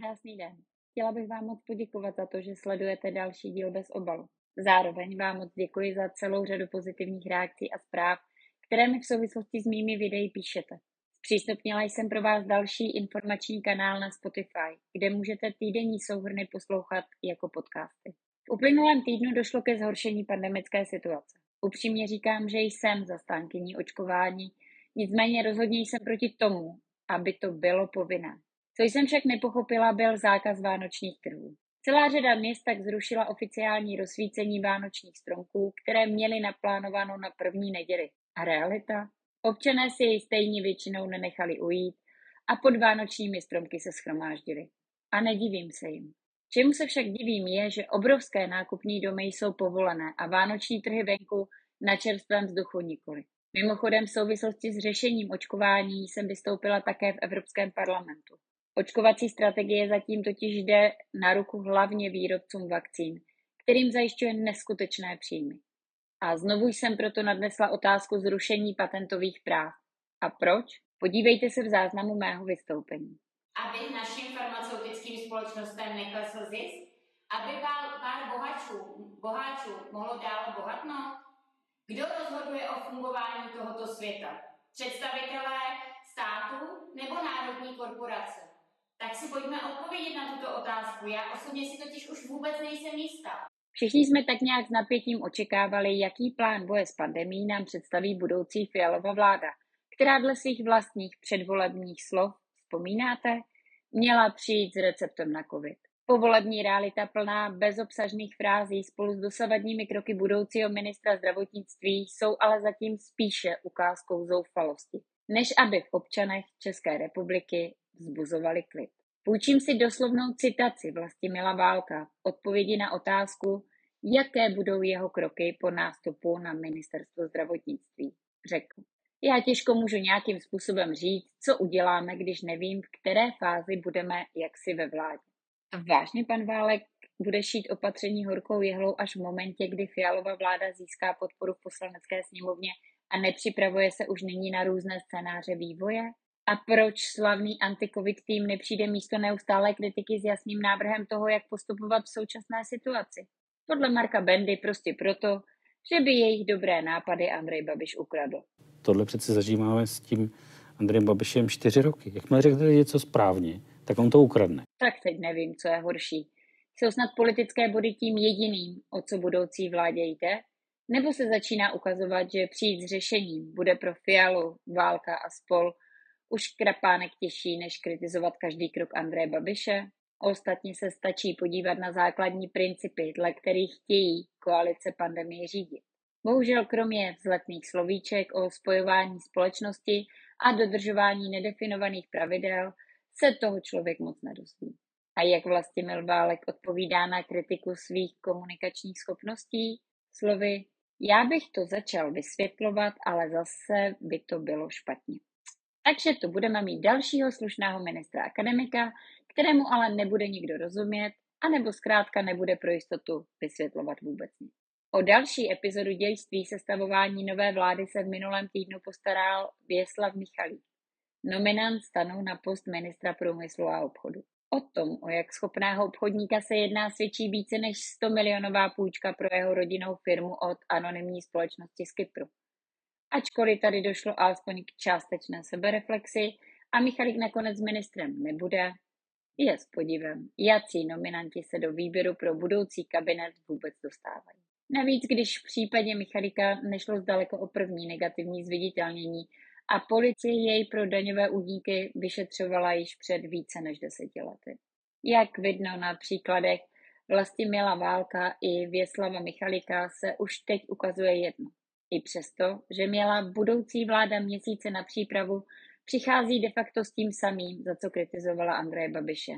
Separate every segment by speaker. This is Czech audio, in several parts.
Speaker 1: Krásný den. Chtěla bych vám moc poděkovat za to, že sledujete další díl bez obalu. Zároveň vám moc děkuji za celou řadu pozitivních reakcí a zpráv, které mi v souvislosti s mými videí píšete. Zpřístupnila jsem pro vás další informační kanál na Spotify, kde můžete týdenní souhrny poslouchat jako podcasty. V uplynulém týdnu došlo ke zhoršení pandemické situace. Upřímně říkám, že jsem zastánkyní očkování, nicméně rozhodně jsem proti tomu, aby to bylo povinné. Co jsem však nepochopila, byl zákaz vánočních trhů. Celá řada měst tak zrušila oficiální rozsvícení vánočních stromků, které měly naplánováno na první neděli. A realita? Občané si jej stejně většinou nenechali ujít a pod vánočními stromky se schromáždili. A nedivím se jim. Čemu se však divím je, že obrovské nákupní domy jsou povolené a vánoční trhy venku na čerstvém vzduchu nikoli. Mimochodem v souvislosti s řešením očkování jsem vystoupila také v Evropském parlamentu. Očkovací strategie zatím totiž jde na ruku hlavně výrobcům vakcín, kterým zajišťuje neskutečné příjmy. A znovu jsem proto nadnesla otázku zrušení patentových práv. A proč? Podívejte se v záznamu mého vystoupení.
Speaker 2: Aby našim farmaceutickým společnostem neklesl zisk? Aby pár, pár bohačů, boháčů mohlo dál bohatnout? Kdo rozhoduje o fungování tohoto světa? Představitelé státu nebo národní korporace? Tak si pojďme odpovědět na tuto otázku. Já osobně si totiž už vůbec nejsem jistá.
Speaker 1: Všichni jsme tak nějak s napětím očekávali, jaký plán boje s pandemí nám představí budoucí Fialova vláda, která dle svých vlastních předvolebních slov, vzpomínáte, měla přijít s receptem na covid. Povolební realita plná bezobsažných frází spolu s dosavadními kroky budoucího ministra zdravotnictví jsou ale zatím spíše ukázkou zoufalosti, než aby v občanech České republiky vzbuzovali klid. Půjčím si doslovnou citaci Vlastimila Válka v odpovědi na otázku, jaké budou jeho kroky po nástupu na ministerstvo zdravotnictví. Řekl, já těžko můžu nějakým způsobem říct, co uděláme, když nevím, v které fázi budeme jaksi ve vládě. A vážně, pan Válek, bude šít opatření horkou jehlou až v momentě, kdy Fialová vláda získá podporu v poslanecké sněmovně a nepřipravuje se už nyní na různé scénáře vývoje? A proč slavný anti-covid tým nepřijde místo neustálé kritiky s jasným návrhem toho, jak postupovat v současné situaci? Podle Marka Bendy prostě proto, že by jejich dobré nápady Andrej Babiš ukradl.
Speaker 3: Tohle přece zažíváme s tím Andrejem Babišem čtyři roky. Jakmile řekne něco správně, tak on to ukradne.
Speaker 1: Tak teď nevím, co je horší. Jsou snad politické body tím jediným, o co budoucí vládě jde? Nebo se začíná ukazovat, že přijít s řešením bude pro Fialu, Válka a spol už krapánek těžší, než kritizovat každý krok Andreje Babiše? Ostatně se stačí podívat na základní principy, dle kterých chtějí koalice pandemii řídit. Bohužel kromě vzletných slovíček o spojování společnosti a dodržování nedefinovaných pravidel se toho člověk moc nedozví. A jak vlastně Válek odpovídá na kritiku svých komunikačních schopností? Slovy, já bych to začal vysvětlovat, ale zase by to bylo špatně. Takže tu budeme mít dalšího slušného ministra akademika, kterému ale nebude nikdo rozumět, anebo zkrátka nebude pro jistotu vysvětlovat vůbec nic. O další epizodu dějství sestavování nové vlády se v minulém týdnu postaral Věslav Michalík, nominant stanu na post ministra průmyslu a obchodu. O tom, o jak schopného obchodníka se jedná, svědčí více než 100 milionová půjčka pro jeho rodinnou firmu od anonymní společnosti z Kypru. Ačkoliv tady došlo alespoň k částečné sebereflexi a Michalik nakonec ministrem nebude, je s podívem, jací nominanti se do výběru pro budoucí kabinet vůbec dostávají. Navíc, když v případě Michalika nešlo zdaleko o první negativní zviditelnění a policie jej pro daňové úniky vyšetřovala již před více než deseti lety. Jak vidno na příkladech Vlastimila Válka i Věslava Michalika se už teď ukazuje jedno. I přesto, že měla budoucí vláda měsíce na přípravu, přichází de facto s tím samým, za co kritizovala Andreje Babiše.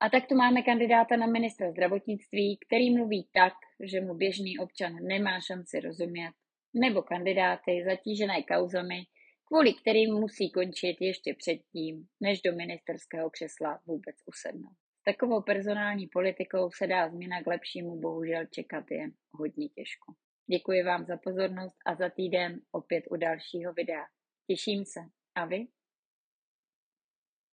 Speaker 1: A tak tu máme kandidáta na ministra zdravotnictví, který mluví tak, že mu běžný občan nemá šanci rozumět, nebo kandidáty zatížené kauzami, kvůli kterým musí končit ještě předtím, než do ministerského křesla vůbec usednou. Takovou personální politikou se dá změna k lepšímu bohužel čekat jen hodně těžko. Děkuji vám za pozornost a za týden opět u dalšího videa. Těším se. A vy?